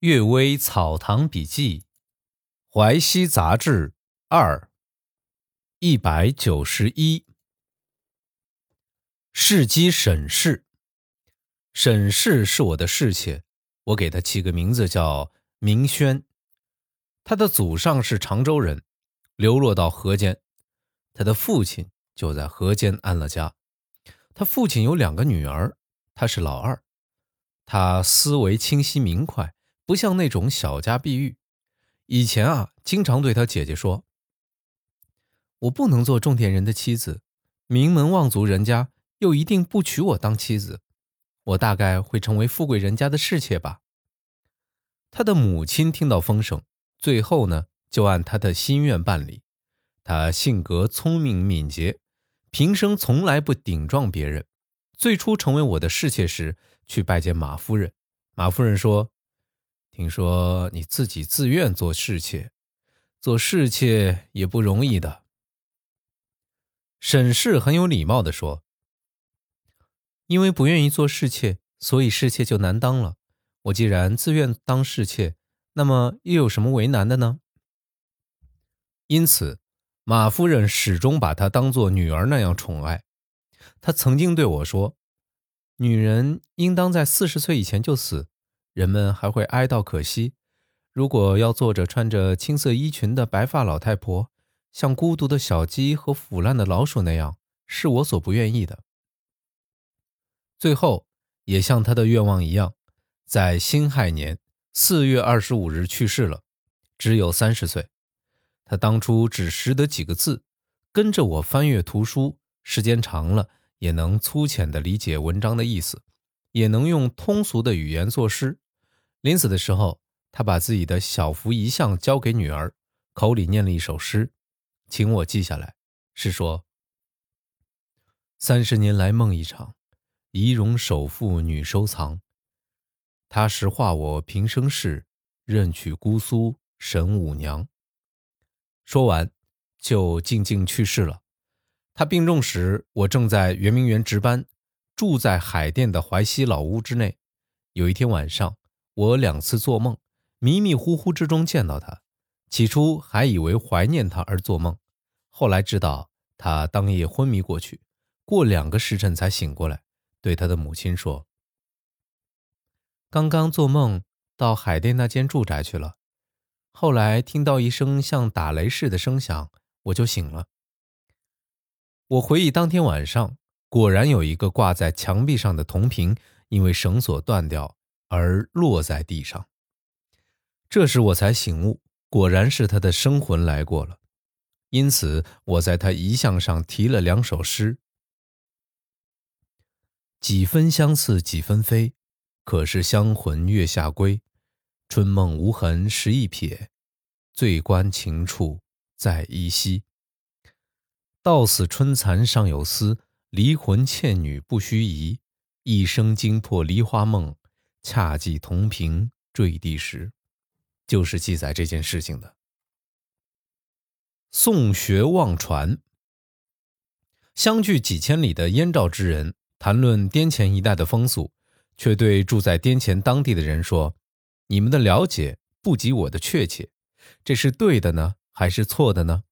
阅微草堂笔记，淮西杂志二一百九十一。世姬沈氏，沈氏是我的侍妾，我给她起个名字叫明轩。她的祖上是常州人，流落到河间，她的父亲就在河间安了家。他父亲有两个女儿，她是老二，她思维清晰明快。不像那种小家碧玉，以前啊，经常对他姐姐说：“我不能做种田人的妻子，名门望族人家又一定不娶我当妻子，我大概会成为富贵人家的侍妾吧。”他的母亲听到风声，最后呢，就按他的心愿办理。他性格聪明敏捷，平生从来不顶撞别人。最初成为我的侍妾时，去拜见马夫人，马夫人说。听说你自己自愿做侍妾，做侍妾也不容易的。沈氏很有礼貌的说：“因为不愿意做侍妾，所以侍妾就难当了。我既然自愿当侍妾，那么又有什么为难的呢？”因此，马夫人始终把她当做女儿那样宠爱。她曾经对我说：“女人应当在四十岁以前就死。”人们还会哀悼可惜。如果要坐着穿着青色衣裙的白发老太婆，像孤独的小鸡和腐烂的老鼠那样，是我所不愿意的。最后，也像他的愿望一样，在辛亥年四月二十五日去世了，只有三十岁。他当初只识得几个字，跟着我翻阅图书，时间长了，也能粗浅地理解文章的意思。也能用通俗的语言作诗。临死的时候，他把自己的小幅遗像交给女儿，口里念了一首诗，请我记下来。是说：三十年来梦一场，仪容首富女收藏。他实化我平生事，任取姑苏沈五娘。说完，就静静去世了。他病重时，我正在圆明园值班。住在海淀的淮西老屋之内。有一天晚上，我两次做梦，迷迷糊糊之中见到他。起初还以为怀念他而做梦，后来知道他当夜昏迷过去，过两个时辰才醒过来，对他的母亲说：“刚刚做梦到海淀那间住宅去了，后来听到一声像打雷似的声响，我就醒了。”我回忆当天晚上。果然有一个挂在墙壁上的铜瓶，因为绳索断掉而落在地上。这时我才醒悟，果然是他的生魂来过了。因此我在他遗像上题了两首诗：几分相似几分非，可是香魂月下归。春梦无痕时一瞥，醉观情处在依稀。到死春残尚有思。离魂倩女不须疑，一生惊破梨花梦，恰记同瓶坠地时，就是记载这件事情的。宋学忘传，相距几千里的燕赵之人谈论滇黔一带的风俗，却对住在滇黔当地的人说：“你们的了解不及我的确切，这是对的呢，还是错的呢？”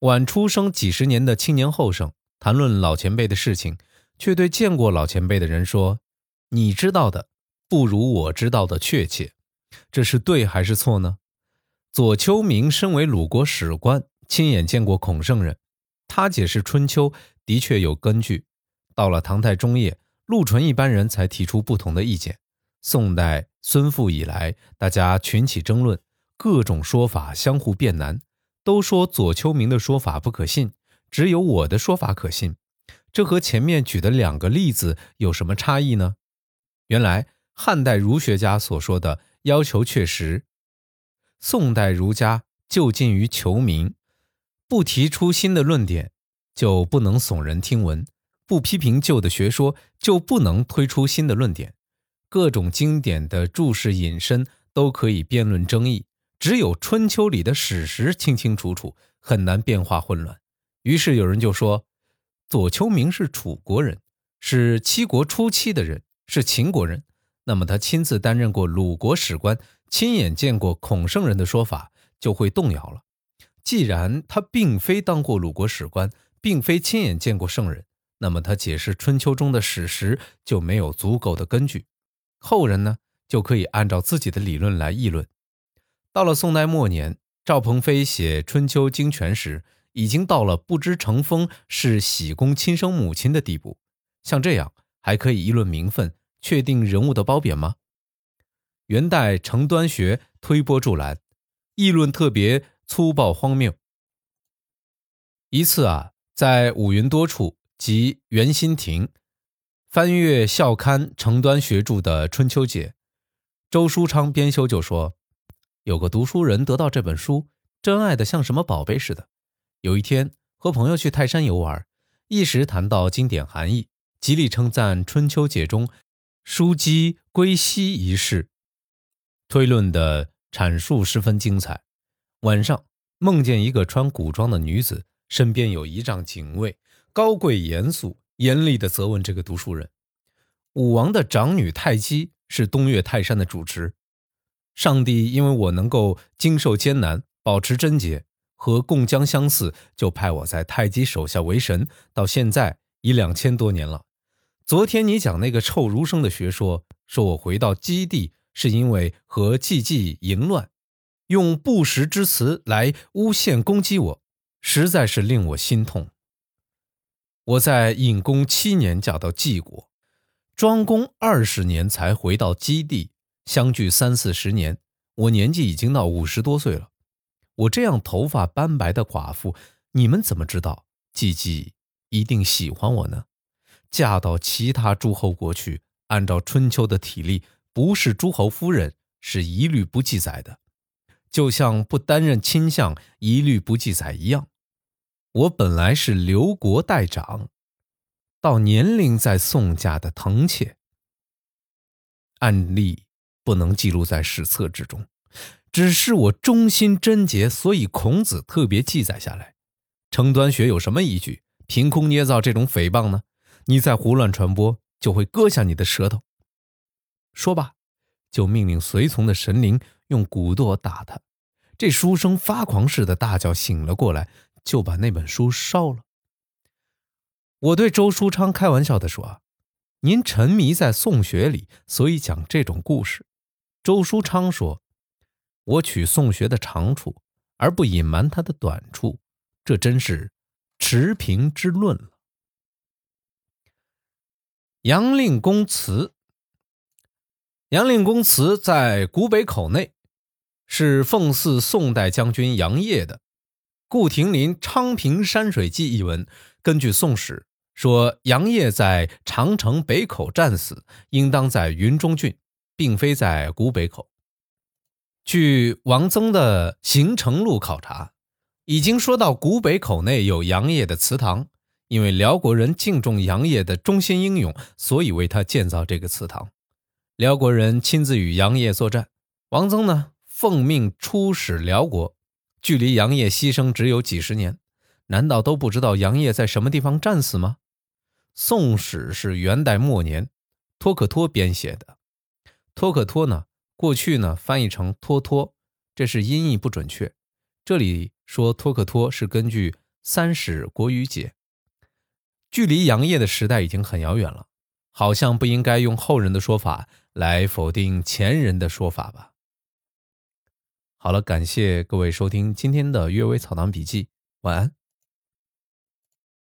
晚出生几十年的青年后生。谈论老前辈的事情，却对见过老前辈的人说：“你知道的不如我知道的确切，这是对还是错呢？”左丘明身为鲁国史官，亲眼见过孔圣人，他解释《春秋》的确有根据。到了唐太宗叶，陆淳一般人才提出不同的意见。宋代孙复以来，大家群起争论，各种说法相互辩难，都说左丘明的说法不可信。只有我的说法可信，这和前面举的两个例子有什么差异呢？原来汉代儒学家所说的要求确实，宋代儒家就近于求名，不提出新的论点就不能耸人听闻，不批评旧的学说就不能推出新的论点。各种经典的注释引申都可以辩论争议，只有《春秋》里的史实清清楚楚，很难变化混乱。于是有人就说，左丘明是楚国人，是七国初期的人，是秦国人。那么他亲自担任过鲁国史官，亲眼见过孔圣人的说法就会动摇了。既然他并非当过鲁国史官，并非亲眼见过圣人，那么他解释春秋中的史实就没有足够的根据。后人呢，就可以按照自己的理论来议论。到了宋代末年，赵鹏飞写《春秋经全》时，已经到了不知成风是喜公亲生母亲的地步。像这样，还可以议论名分、确定人物的褒贬吗？元代程端学推波助澜，议论特别。粗暴荒谬。一次啊，在五云多处及元心亭翻阅校刊程端学著的《春秋解》，周书昌编修就说，有个读书人得到这本书，珍爱的像什么宝贝似的。有一天和朋友去泰山游玩，一时谈到经典含义，极力称赞《春秋解》中书姬归西一事，推论的阐述十分精彩。晚上梦见一个穿古装的女子，身边有一丈警卫，高贵严肃，严厉地责问这个读书人：“武王的长女太姬是东岳泰山的主持，上帝因为我能够经受艰难，保持贞洁，和贡江相似，就派我在太姬手下为神，到现在已两千多年了。昨天你讲那个臭儒生的学说，说我回到基地是因为和季季淫乱。”用不实之词来诬陷攻击我，实在是令我心痛。我在隐公七年嫁到晋国，庄公二十年才回到基地，相距三四十年，我年纪已经到五十多岁了。我这样头发斑白的寡妇，你们怎么知道季季一定喜欢我呢？嫁到其他诸侯国去，按照春秋的体例，不是诸侯夫人，是一律不记载的。就像不担任亲相一律不记载一样，我本来是刘国代长，到年龄在宋家的藤妾，案例不能记录在史册之中，只是我忠心贞洁，所以孔子特别记载下来。程端学有什么依据？凭空捏造这种诽谤呢？你再胡乱传播，就会割下你的舌头。说罢，就命令随从的神灵。用骨剁打他，这书生发狂似的大叫，醒了过来，就把那本书烧了。我对周书昌开玩笑的说：“您沉迷在宋学里，所以讲这种故事。”周书昌说：“我取宋学的长处，而不隐瞒他的短处，这真是持平之论了。”杨令公祠，杨令公祠在古北口内。是奉祀宋代将军杨业的。顾亭林《昌平山水记》一文，根据《宋史》说，杨业在长城北口战死，应当在云中郡，并非在古北口。据王曾的《行程录》考察，已经说到古北口内有杨业的祠堂，因为辽国人敬重杨业的忠心英勇，所以为他建造这个祠堂。辽国人亲自与杨业作战，王曾呢？奉命出使辽国，距离杨业牺牲只有几十年，难道都不知道杨业在什么地方战死吗？《宋史》是元代末年托克托编写的。托克托呢，过去呢翻译成托托，这是音译不准确。这里说托克托是根据《三史国语解》，距离杨业的时代已经很遥远了，好像不应该用后人的说法来否定前人的说法吧。好了，感谢各位收听今天的《阅微草堂笔记》，晚安。